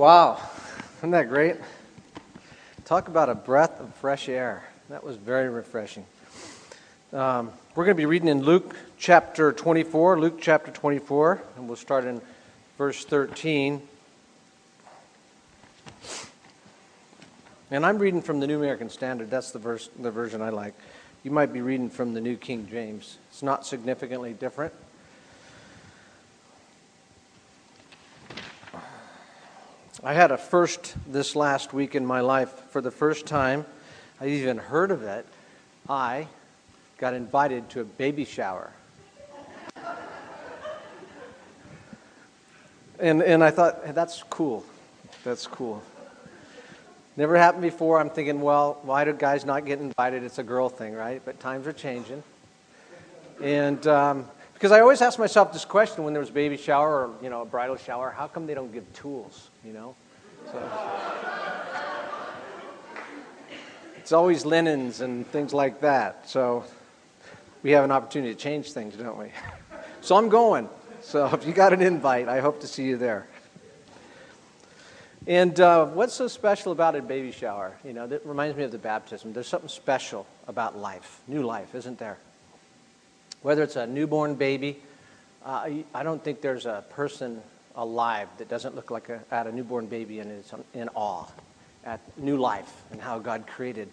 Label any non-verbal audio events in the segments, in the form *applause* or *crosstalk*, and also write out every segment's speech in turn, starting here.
Wow, isn't that great? Talk about a breath of fresh air. That was very refreshing. Um, we're going to be reading in Luke chapter 24, Luke chapter 24, and we'll start in verse 13. And I'm reading from the New American Standard. That's the, verse, the version I like. You might be reading from the New King James. It's not significantly different. I had a first this last week in my life. For the first time, I even heard of it. I got invited to a baby shower. And, and I thought, hey, that's cool. That's cool. Never happened before. I'm thinking, well, why do guys not get invited? It's a girl thing, right? But times are changing. And um, because I always ask myself this question when there's a baby shower or, you know, a bridal shower, how come they don't give tools, you know? So, it's always linens and things like that. So we have an opportunity to change things, don't we? *laughs* So I'm going. So *laughs* if you got an invite, I hope to see you there. And uh, what's so special about a baby shower? You know, that reminds me of the baptism. There's something special about life, new life, isn't there? Whether it's a newborn baby, uh, I don't think there's a person alive that doesn't look like a, at a newborn baby and is in awe at new life and how God created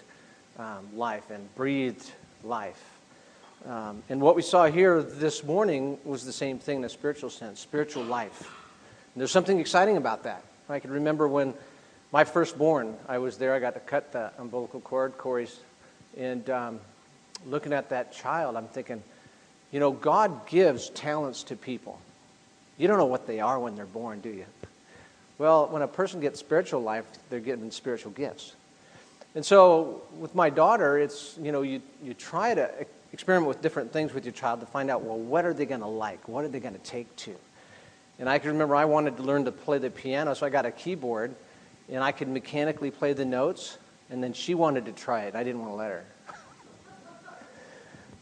um, life and breathed life. Um, and what we saw here this morning was the same thing in a spiritual sense spiritual life. And there's something exciting about that. I can remember when my firstborn, I was there, I got to cut the umbilical cord, Corey's, and um, looking at that child, I'm thinking, you know, God gives talents to people. You don't know what they are when they're born, do you? Well, when a person gets spiritual life, they're given spiritual gifts. And so with my daughter, it's, you know, you, you try to experiment with different things with your child to find out, well, what are they going to like? What are they going to take to? And I can remember I wanted to learn to play the piano, so I got a keyboard, and I could mechanically play the notes, and then she wanted to try it. I didn't want to let her.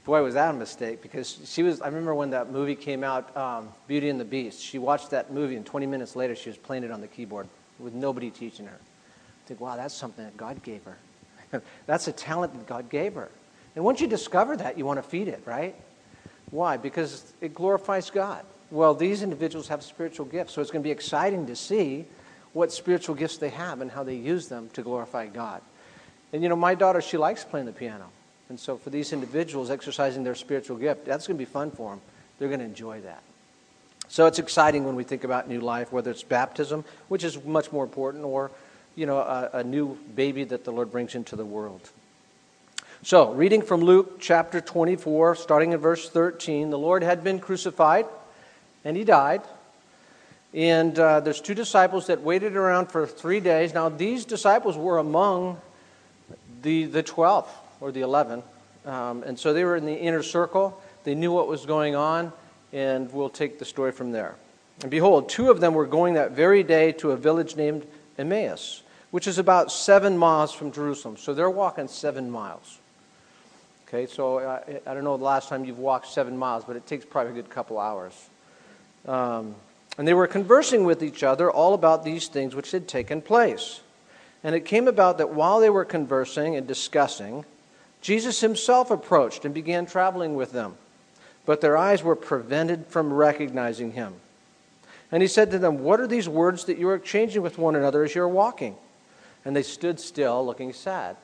Boy, was that a mistake because she was. I remember when that movie came out, um, Beauty and the Beast. She watched that movie, and 20 minutes later, she was playing it on the keyboard with nobody teaching her. I think, wow, that's something that God gave her. *laughs* that's a talent that God gave her. And once you discover that, you want to feed it, right? Why? Because it glorifies God. Well, these individuals have spiritual gifts, so it's going to be exciting to see what spiritual gifts they have and how they use them to glorify God. And you know, my daughter, she likes playing the piano. And so for these individuals exercising their spiritual gift, that's going to be fun for them. They're going to enjoy that. So it's exciting when we think about new life, whether it's baptism, which is much more important, or you know, a, a new baby that the Lord brings into the world. So, reading from Luke chapter 24, starting in verse 13, the Lord had been crucified and he died. And uh, there's two disciples that waited around for three days. Now, these disciples were among the, the 12 or the 11. Um, and so they were in the inner circle. They knew what was going on, and we'll take the story from there. And behold, two of them were going that very day to a village named Emmaus, which is about seven miles from Jerusalem. So they're walking seven miles. Okay, so I, I don't know the last time you've walked seven miles, but it takes probably a good couple hours. Um, and they were conversing with each other all about these things which had taken place. And it came about that while they were conversing and discussing, Jesus himself approached and began traveling with them, but their eyes were prevented from recognizing him. And he said to them, What are these words that you are exchanging with one another as you are walking? And they stood still, looking sad.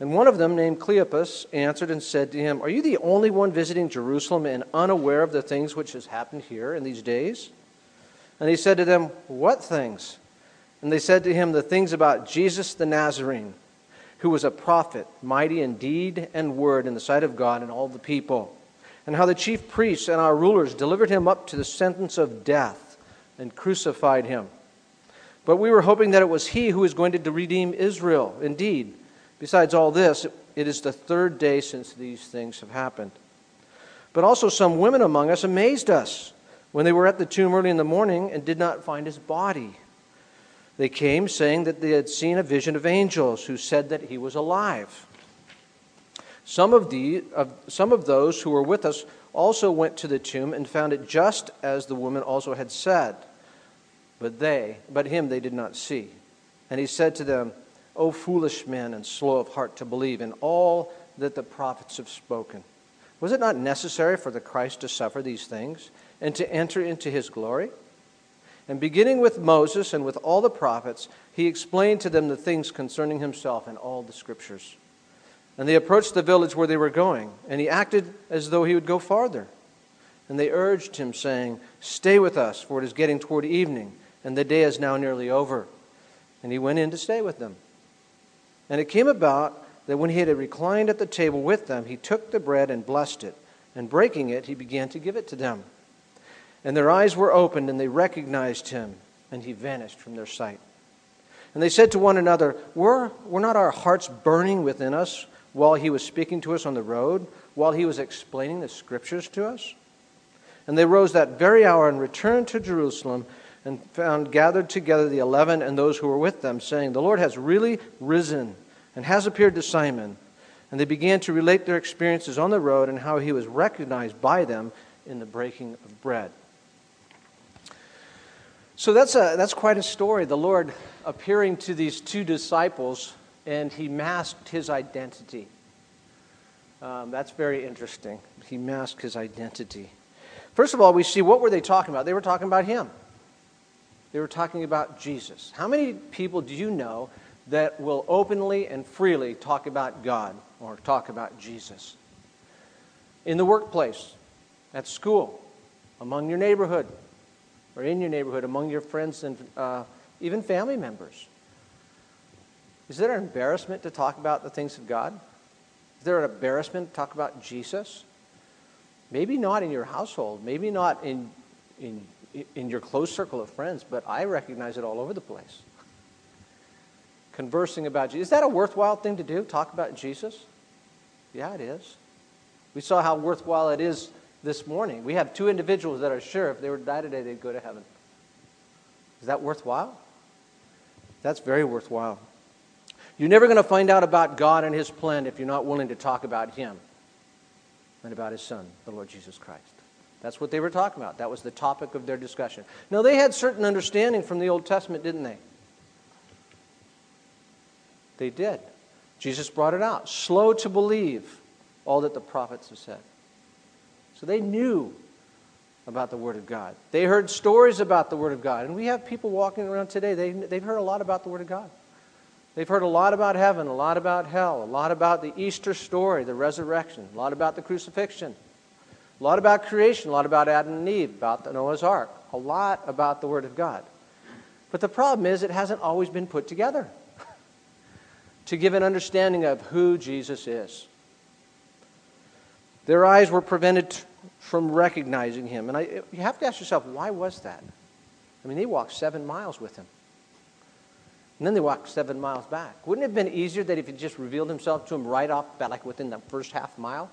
And one of them, named Cleopas, answered and said to him, Are you the only one visiting Jerusalem and unaware of the things which has happened here in these days? And he said to them, What things? And they said to him, The things about Jesus the Nazarene who was a prophet, mighty in deed and word in the sight of God and all the people, and how the chief priests and our rulers delivered him up to the sentence of death and crucified him. But we were hoping that it was he who was going to redeem Israel. Indeed, besides all this, it is the third day since these things have happened. But also, some women among us amazed us when they were at the tomb early in the morning and did not find his body. They came saying that they had seen a vision of angels who said that he was alive. Some of, the, of, some of those who were with us also went to the tomb and found it just as the woman also had said, but they, but him they did not see. And he said to them, O foolish men and slow of heart to believe in all that the prophets have spoken. Was it not necessary for the Christ to suffer these things and to enter into his glory? And beginning with Moses and with all the prophets, he explained to them the things concerning himself in all the scriptures. And they approached the village where they were going, and he acted as though he would go farther. And they urged him, saying, Stay with us, for it is getting toward evening, and the day is now nearly over. And he went in to stay with them. And it came about that when he had reclined at the table with them, he took the bread and blessed it, and breaking it, he began to give it to them. And their eyes were opened, and they recognized him, and he vanished from their sight. And they said to one another, Were, were not our hearts burning within us while he was speaking to us on the road, while he was explaining the scriptures to us? And they rose that very hour and returned to Jerusalem and found gathered together the eleven and those who were with them, saying, The Lord has really risen and has appeared to Simon. And they began to relate their experiences on the road and how he was recognized by them in the breaking of bread. So that's, a, that's quite a story. The Lord appearing to these two disciples, and he masked his identity. Um, that's very interesting. He masked his identity. First of all, we see what were they talking about? They were talking about him. They were talking about Jesus. How many people do you know that will openly and freely talk about God or talk about Jesus? In the workplace, at school, among your neighborhood, or in your neighborhood among your friends and uh, even family members? Is there an embarrassment to talk about the things of God? Is there an embarrassment to talk about Jesus? Maybe not in your household, maybe not in, in, in your close circle of friends, but I recognize it all over the place. Conversing about Jesus. Is that a worthwhile thing to do? Talk about Jesus? Yeah, it is. We saw how worthwhile it is this morning. We have two individuals that are sure if they were to die today, they'd go to heaven. Is that worthwhile? That's very worthwhile. You're never going to find out about God and His plan if you're not willing to talk about Him and about His Son, the Lord Jesus Christ. That's what they were talking about. That was the topic of their discussion. Now, they had certain understanding from the Old Testament, didn't they? They did. Jesus brought it out. Slow to believe all that the prophets have said. So they knew about the Word of God. They heard stories about the Word of God. And we have people walking around today, they, they've heard a lot about the Word of God. They've heard a lot about heaven, a lot about hell, a lot about the Easter story, the resurrection, a lot about the crucifixion, a lot about creation, a lot about Adam and Eve, about the Noah's Ark, a lot about the Word of God. But the problem is, it hasn't always been put together *laughs* to give an understanding of who Jesus is. Their eyes were prevented from recognizing him. And I, you have to ask yourself, why was that? I mean, they walked seven miles with him. And then they walked seven miles back. Wouldn't it have been easier that if he just revealed himself to him right off, like within the first half mile?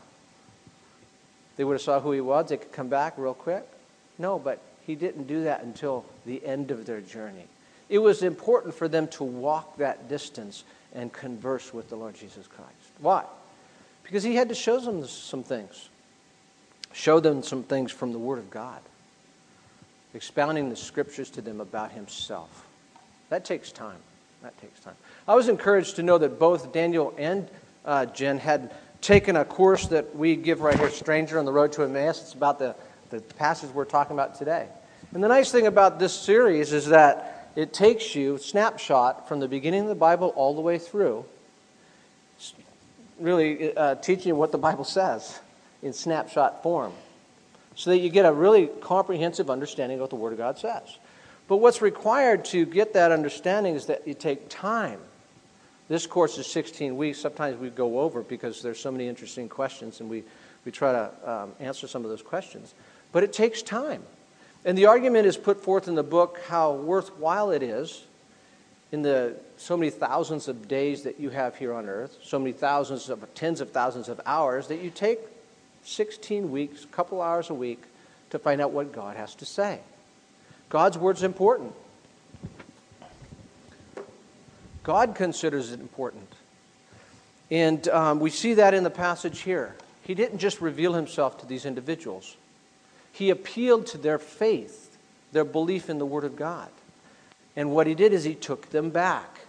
They would have saw who he was. They could come back real quick. No, but he didn't do that until the end of their journey. It was important for them to walk that distance and converse with the Lord Jesus Christ. Why? Because he had to show them some things. Show them some things from the Word of God, expounding the scriptures to them about himself. That takes time. That takes time. I was encouraged to know that both Daniel and uh, Jen had taken a course that we give right here, Stranger on the Road to Emmaus. It's about the, the passage we're talking about today. And the nice thing about this series is that it takes you snapshot from the beginning of the Bible all the way through, really uh, teaching you what the Bible says in snapshot form so that you get a really comprehensive understanding of what the Word of God says. But what's required to get that understanding is that you take time. This course is 16 weeks. Sometimes we go over because there's so many interesting questions and we, we try to um, answer some of those questions. But it takes time. And the argument is put forth in the book how worthwhile it is in the so many thousands of days that you have here on earth, so many thousands of tens of thousands of hours that you take 16 weeks, a couple hours a week, to find out what God has to say. God's word is important. God considers it important. And um, we see that in the passage here. He didn't just reveal himself to these individuals, he appealed to their faith, their belief in the Word of God. And what he did is he took them back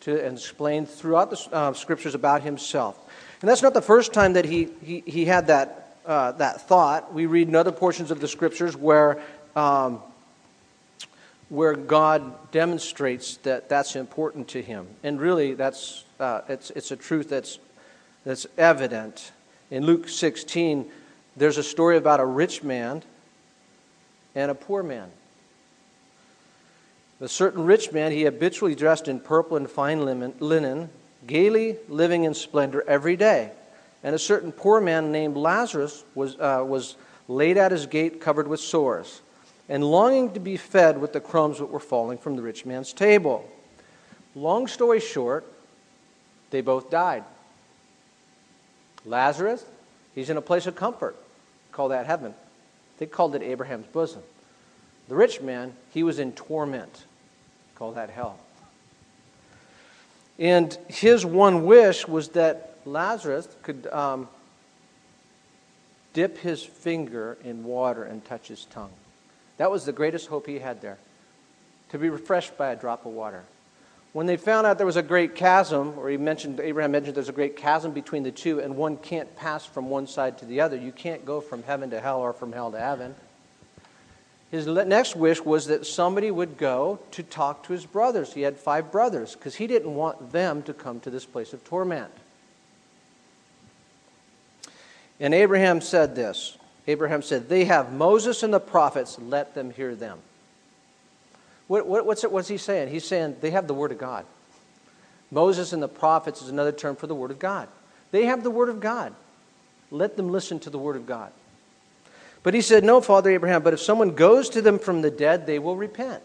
to and explained throughout the uh, scriptures about himself. And that's not the first time that he, he, he had that, uh, that thought. We read in other portions of the scriptures where, um, where God demonstrates that that's important to him. And really, that's, uh, it's, it's a truth that's, that's evident. In Luke 16, there's a story about a rich man and a poor man. A certain rich man, he habitually dressed in purple and fine linen gaily living in splendor every day. And a certain poor man named Lazarus was, uh, was laid at his gate covered with sores, and longing to be fed with the crumbs that were falling from the rich man's table. Long story short, they both died. Lazarus, he's in a place of comfort. Call that heaven. They called it Abraham's bosom. The rich man, he was in torment. Call that hell. And his one wish was that Lazarus could um, dip his finger in water and touch his tongue. That was the greatest hope he had there, to be refreshed by a drop of water. When they found out there was a great chasm, or he mentioned, Abraham mentioned there's a great chasm between the two, and one can't pass from one side to the other. You can't go from heaven to hell or from hell to heaven. His next wish was that somebody would go to talk to his brothers. He had five brothers because he didn't want them to come to this place of torment. And Abraham said this Abraham said, They have Moses and the prophets, let them hear them. What, what, what's, it, what's he saying? He's saying they have the Word of God. Moses and the prophets is another term for the Word of God. They have the Word of God. Let them listen to the Word of God. But he said, No, Father Abraham, but if someone goes to them from the dead, they will repent.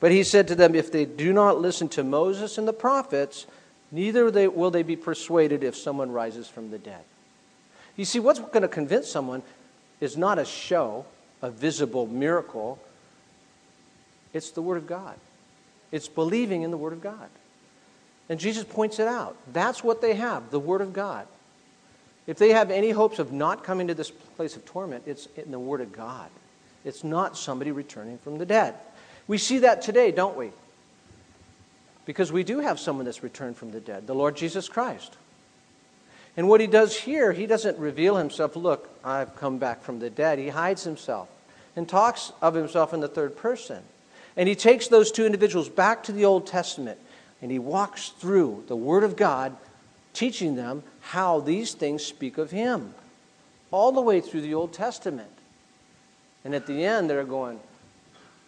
But he said to them, If they do not listen to Moses and the prophets, neither will they be persuaded if someone rises from the dead. You see, what's going to convince someone is not a show, a visible miracle. It's the Word of God. It's believing in the Word of God. And Jesus points it out. That's what they have the Word of God. If they have any hopes of not coming to this place of torment, it's in the Word of God. It's not somebody returning from the dead. We see that today, don't we? Because we do have someone that's returned from the dead, the Lord Jesus Christ. And what he does here, he doesn't reveal himself, look, I've come back from the dead. He hides himself and talks of himself in the third person. And he takes those two individuals back to the Old Testament and he walks through the Word of God teaching them how these things speak of him, all the way through the Old Testament. And at the end, they're going,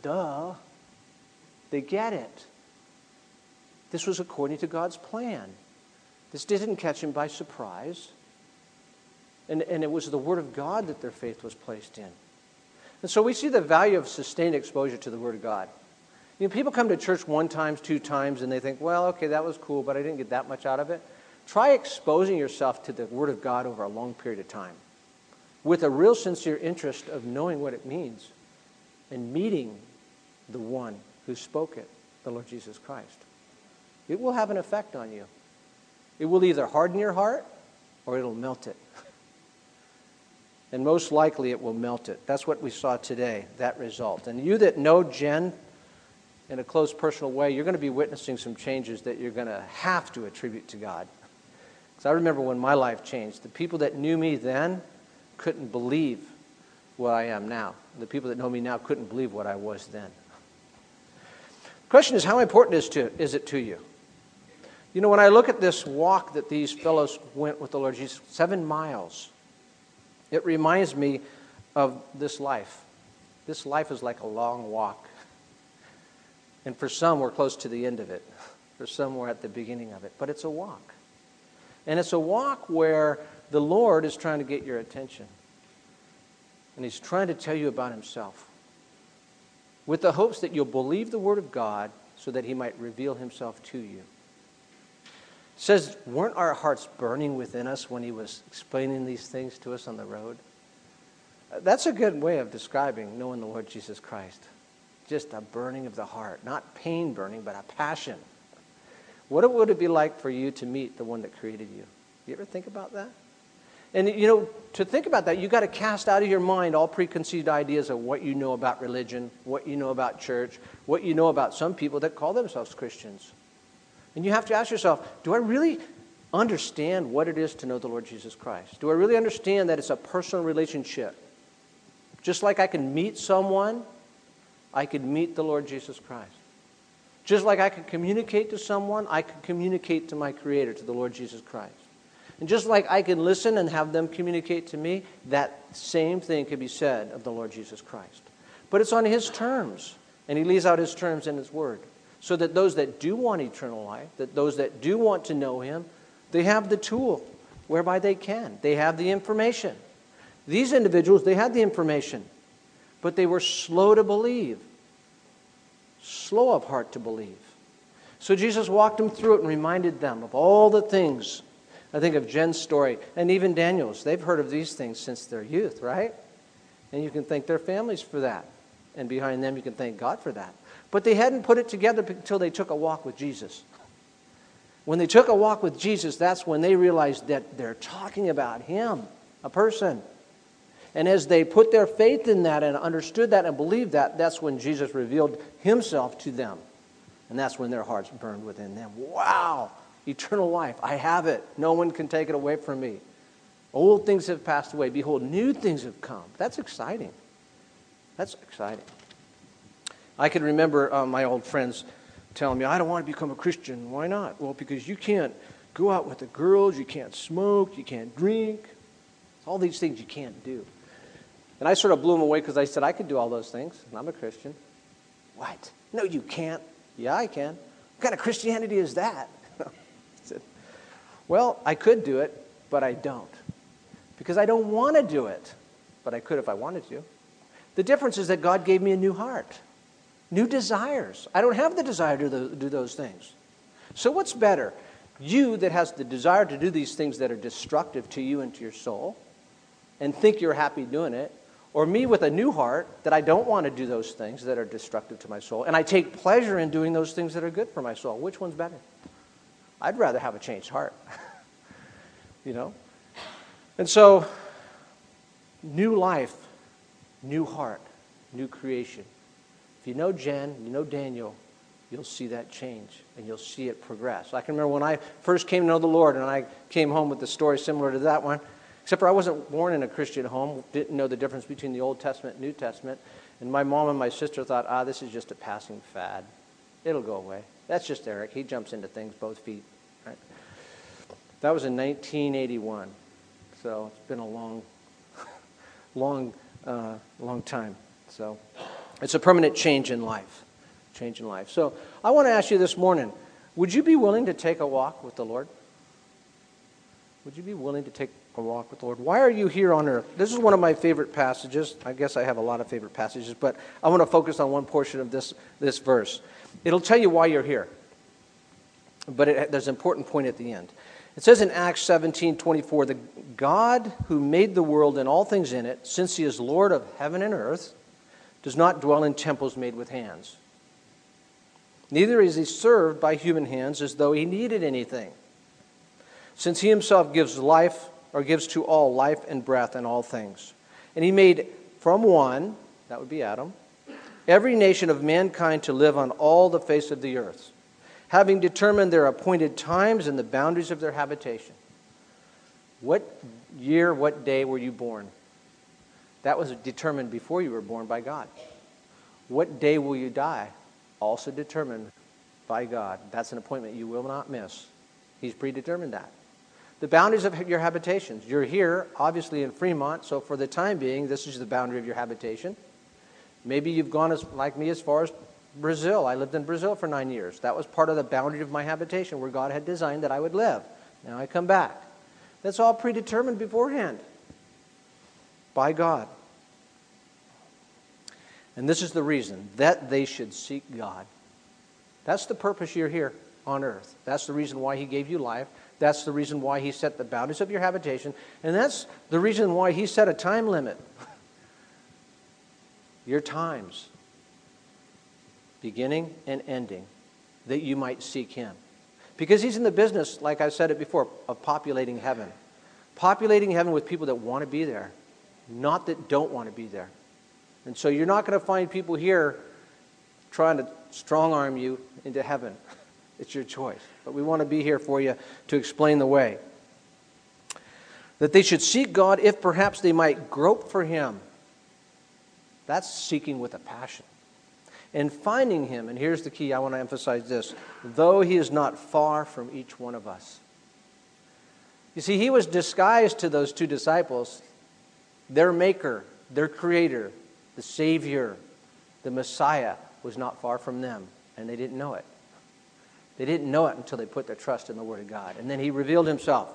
duh. They get it. This was according to God's plan. This didn't catch him by surprise. And, and it was the Word of God that their faith was placed in. And so we see the value of sustained exposure to the Word of God. You know, people come to church one times, two times, and they think, well, okay, that was cool, but I didn't get that much out of it. Try exposing yourself to the Word of God over a long period of time with a real sincere interest of knowing what it means and meeting the one who spoke it, the Lord Jesus Christ. It will have an effect on you. It will either harden your heart or it'll melt it. *laughs* And most likely it will melt it. That's what we saw today, that result. And you that know Jen in a close personal way, you're going to be witnessing some changes that you're going to have to attribute to God. I remember when my life changed. The people that knew me then couldn't believe what I am now. The people that know me now couldn't believe what I was then. The question is, how important is, to, is it to you? You know, when I look at this walk that these fellows went with the Lord Jesus, seven miles, it reminds me of this life. This life is like a long walk. And for some, we're close to the end of it. For some, we're at the beginning of it. But it's a walk. And it's a walk where the Lord is trying to get your attention. And He's trying to tell you about Himself with the hopes that you'll believe the Word of God so that He might reveal Himself to you. It says, weren't our hearts burning within us when He was explaining these things to us on the road? That's a good way of describing knowing the Lord Jesus Christ. Just a burning of the heart. Not pain burning, but a passion what would it be like for you to meet the one that created you? You ever think about that? And, you know, to think about that, you've got to cast out of your mind all preconceived ideas of what you know about religion, what you know about church, what you know about some people that call themselves Christians. And you have to ask yourself do I really understand what it is to know the Lord Jesus Christ? Do I really understand that it's a personal relationship? Just like I can meet someone, I could meet the Lord Jesus Christ. Just like I can communicate to someone, I can communicate to my Creator, to the Lord Jesus Christ. And just like I can listen and have them communicate to me, that same thing can be said of the Lord Jesus Christ. But it's on His terms, and He lays out His terms in His Word. So that those that do want eternal life, that those that do want to know Him, they have the tool whereby they can. They have the information. These individuals, they had the information, but they were slow to believe, slow of heart to believe. So Jesus walked them through it and reminded them of all the things. I think of Jen's story and even Daniel's. They've heard of these things since their youth, right? And you can thank their families for that. And behind them, you can thank God for that. But they hadn't put it together until they took a walk with Jesus. When they took a walk with Jesus, that's when they realized that they're talking about Him, a person. And as they put their faith in that and understood that and believed that, that's when Jesus revealed himself to them. And that's when their hearts burned within them. Wow, eternal life. I have it. No one can take it away from me. Old things have passed away. Behold, new things have come. That's exciting. That's exciting. I can remember uh, my old friends telling me, I don't want to become a Christian. Why not? Well, because you can't go out with the girls, you can't smoke, you can't drink. All these things you can't do. And I sort of blew him away because I said, I could do all those things, and I'm a Christian. What? No, you can't. Yeah, I can. What kind of Christianity is that? *laughs* I said, Well, I could do it, but I don't. Because I don't want to do it, but I could if I wanted to. The difference is that God gave me a new heart, new desires. I don't have the desire to do those things. So, what's better? You that has the desire to do these things that are destructive to you and to your soul, and think you're happy doing it, or me with a new heart that I don't want to do those things that are destructive to my soul, and I take pleasure in doing those things that are good for my soul. Which one's better? I'd rather have a changed heart. *laughs* you know? And so, new life, new heart, new creation. If you know Jen, you know Daniel, you'll see that change and you'll see it progress. I can remember when I first came to know the Lord and I came home with a story similar to that one. Except for I wasn't born in a Christian home, didn't know the difference between the Old Testament and New Testament. And my mom and my sister thought, ah, this is just a passing fad. It'll go away. That's just Eric. He jumps into things both feet. Right? That was in 1981. So it's been a long, *laughs* long, uh, long time. So it's a permanent change in life. Change in life. So I want to ask you this morning would you be willing to take a walk with the Lord? Would you be willing to take a walk with the Lord. Why are you here on earth? This is one of my favorite passages. I guess I have a lot of favorite passages, but I want to focus on one portion of this, this verse. It'll tell you why you're here, but it, there's an important point at the end. It says in Acts 17 24, the God who made the world and all things in it, since he is Lord of heaven and earth, does not dwell in temples made with hands. Neither is he served by human hands as though he needed anything. Since he himself gives life or gives to all life and breath and all things. And he made from one, that would be Adam, every nation of mankind to live on all the face of the earth, having determined their appointed times and the boundaries of their habitation. What year, what day were you born? That was determined before you were born by God. What day will you die? Also determined by God. That's an appointment you will not miss. He's predetermined that the boundaries of your habitations. You're here, obviously, in Fremont, so for the time being, this is the boundary of your habitation. Maybe you've gone, as, like me, as far as Brazil. I lived in Brazil for nine years. That was part of the boundary of my habitation where God had designed that I would live. Now I come back. That's all predetermined beforehand by God. And this is the reason that they should seek God. That's the purpose you're here on earth. That's the reason why He gave you life. That's the reason why he set the boundaries of your habitation. And that's the reason why he set a time limit. *laughs* your times, beginning and ending, that you might seek him. Because he's in the business, like I said it before, of populating heaven. populating heaven with people that want to be there, not that don't want to be there. And so you're not going to find people here trying to strong arm you into heaven. *laughs* It's your choice. But we want to be here for you to explain the way. That they should seek God if perhaps they might grope for Him. That's seeking with a passion. And finding Him, and here's the key I want to emphasize this though He is not far from each one of us. You see, He was disguised to those two disciples, their Maker, their Creator, the Savior, the Messiah was not far from them, and they didn't know it. They didn't know it until they put their trust in the Word of God. And then He revealed Himself.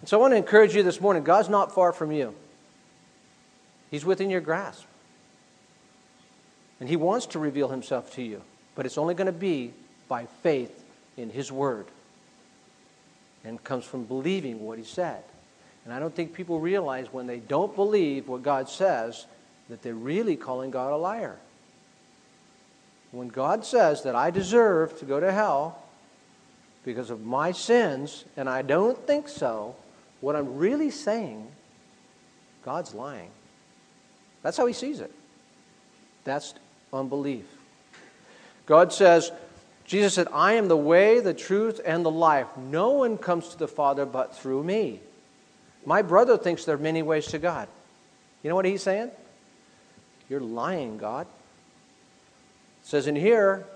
And so I want to encourage you this morning God's not far from you, He's within your grasp. And He wants to reveal Himself to you, but it's only going to be by faith in His Word. And comes from believing what He said. And I don't think people realize when they don't believe what God says that they're really calling God a liar. When God says that I deserve to go to hell because of my sins, and I don't think so, what I'm really saying, God's lying. That's how he sees it. That's unbelief. God says, Jesus said, I am the way, the truth, and the life. No one comes to the Father but through me. My brother thinks there are many ways to God. You know what he's saying? You're lying, God. Says in here,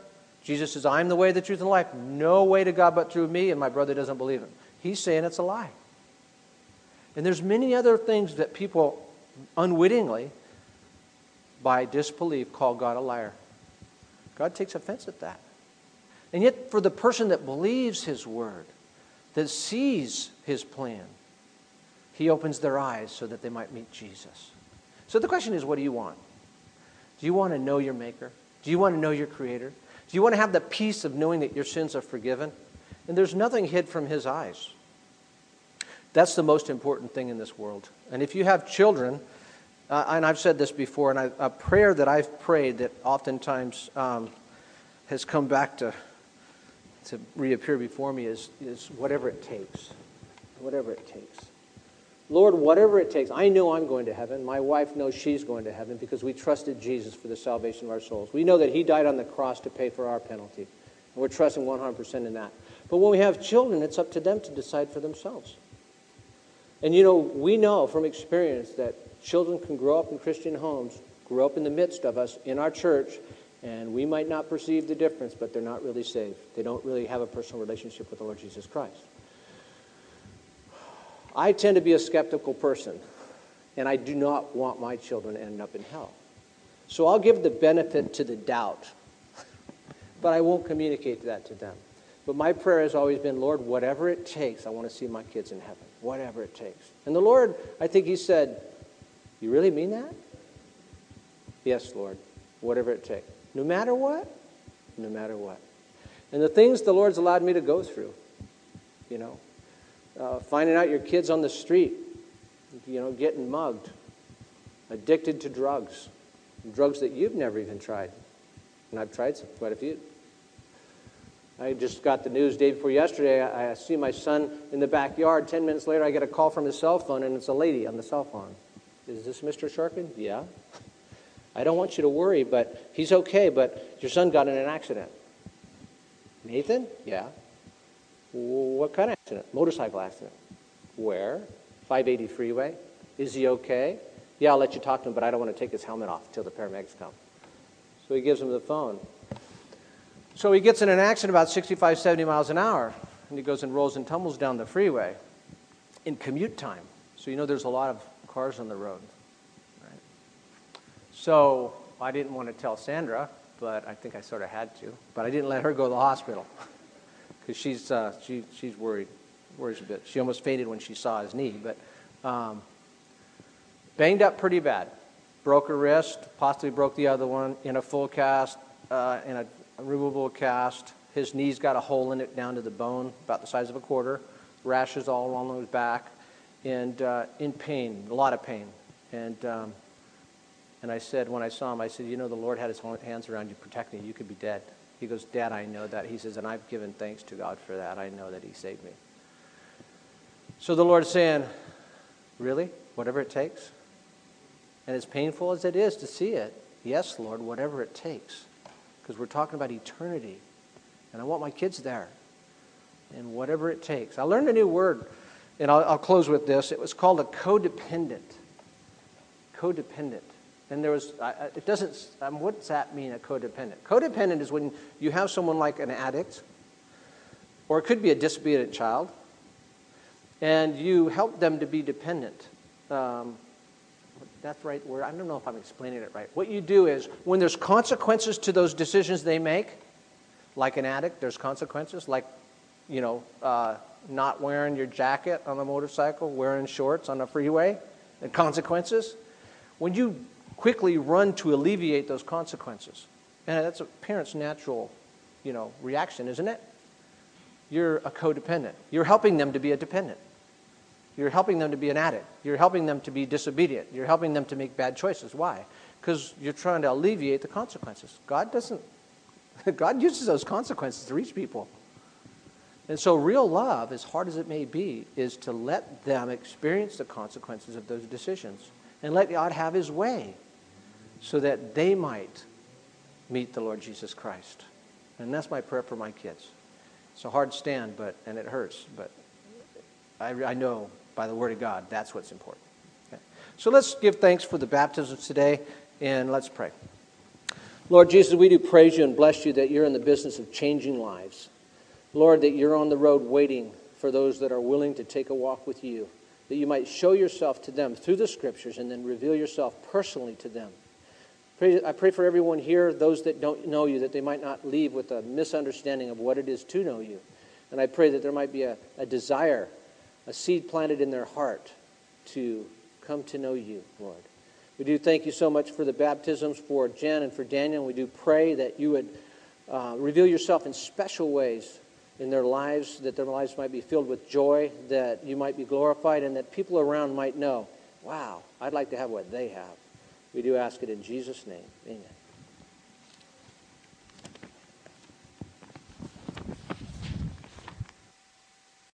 Jesus says, I'm the way, the truth, and life. No way to God but through me, and my brother doesn't believe him. He's saying it's a lie. And there's many other things that people unwittingly, by disbelief, call God a liar. God takes offense at that. And yet, for the person that believes his word, that sees his plan, he opens their eyes so that they might meet Jesus. So the question is what do you want? Do you want to know your Maker? Do you want to know your Creator? Do you want to have the peace of knowing that your sins are forgiven? And there's nothing hid from His eyes. That's the most important thing in this world. And if you have children, uh, and I've said this before, and I, a prayer that I've prayed that oftentimes um, has come back to, to reappear before me is, is whatever it takes. Whatever it takes. Lord, whatever it takes, I know I'm going to heaven. My wife knows she's going to heaven because we trusted Jesus for the salvation of our souls. We know that He died on the cross to pay for our penalty. And we're trusting 100% in that. But when we have children, it's up to them to decide for themselves. And you know, we know from experience that children can grow up in Christian homes, grow up in the midst of us in our church, and we might not perceive the difference, but they're not really saved. They don't really have a personal relationship with the Lord Jesus Christ. I tend to be a skeptical person, and I do not want my children to end up in hell. So I'll give the benefit to the doubt, but I won't communicate that to them. But my prayer has always been, Lord, whatever it takes, I want to see my kids in heaven. Whatever it takes. And the Lord, I think He said, You really mean that? Yes, Lord, whatever it takes. No matter what? No matter what. And the things the Lord's allowed me to go through, you know, uh, finding out your kids on the street, you know, getting mugged, addicted to drugs, drugs that you've never even tried. And I've tried some, quite a few. I just got the news day before yesterday. I, I see my son in the backyard. Ten minutes later, I get a call from his cell phone, and it's a lady on the cell phone. Is this Mr. Sharkin? Yeah. I don't want you to worry, but he's okay, but your son got in an accident. Nathan? Yeah. What kind of accident? Motorcycle accident. Where? 580 freeway. Is he okay? Yeah, I'll let you talk to him, but I don't want to take his helmet off until the paramedics come. So he gives him the phone. So he gets in an accident about 65, 70 miles an hour, and he goes and rolls and tumbles down the freeway in commute time. So you know there's a lot of cars on the road. Right? So I didn't want to tell Sandra, but I think I sort of had to. But I didn't let her go to the hospital *laughs* because she's, uh, she, she's worried, worries a bit. She almost fainted when she saw his knee, but um, banged up pretty bad. Broke her wrist, possibly broke the other one in a full cast, uh, in a, a removable cast. His knee's got a hole in it down to the bone, about the size of a quarter. Rashes all along his back, and uh, in pain, a lot of pain. And um, and I said, when I saw him, I said, you know, the Lord had his hands around you, protecting you. You could be dead. He goes, Dad, I know that. He says, and I've given thanks to God for that. I know that He saved me. So the Lord's saying, Really? Whatever it takes? And as painful as it is to see it, yes, Lord, whatever it takes. Because we're talking about eternity. And I want my kids there. And whatever it takes. I learned a new word, and I'll, I'll close with this. It was called a codependent. Codependent. And there was, it doesn't, um, what's that mean, a codependent? Codependent is when you have someone like an addict, or it could be a disobedient child, and you help them to be dependent. Um, that's right word. I don't know if I'm explaining it right. What you do is when there's consequences to those decisions they make, like an addict, there's consequences, like, you know, uh, not wearing your jacket on a motorcycle, wearing shorts on a freeway, consequences. When you quickly run to alleviate those consequences, and that's a parent's natural, you know, reaction, isn't it? You're a codependent. You're helping them to be a dependent. You're helping them to be an addict. You're helping them to be disobedient. You're helping them to make bad choices. Why? Because you're trying to alleviate the consequences. God doesn't, *laughs* God uses those consequences to reach people. And so, real love, as hard as it may be, is to let them experience the consequences of those decisions and let God have His way so that they might meet the Lord Jesus Christ. And that's my prayer for my kids. It's a hard stand, but and it hurts, but I, I know by the Word of God. That's what's important. Okay. So let's give thanks for the baptisms today, and let's pray. Lord Jesus, we do praise you and bless you that you're in the business of changing lives. Lord, that you're on the road waiting for those that are willing to take a walk with you, that you might show yourself to them through the scriptures and then reveal yourself personally to them. I pray for everyone here, those that don't know you, that they might not leave with a misunderstanding of what it is to know you. And I pray that there might be a, a desire a seed planted in their heart to come to know you, Lord. We do thank you so much for the baptisms for Jen and for Daniel. We do pray that you would uh, reveal yourself in special ways in their lives, that their lives might be filled with joy, that you might be glorified, and that people around might know, wow, I'd like to have what they have. We do ask it in Jesus' name. Amen.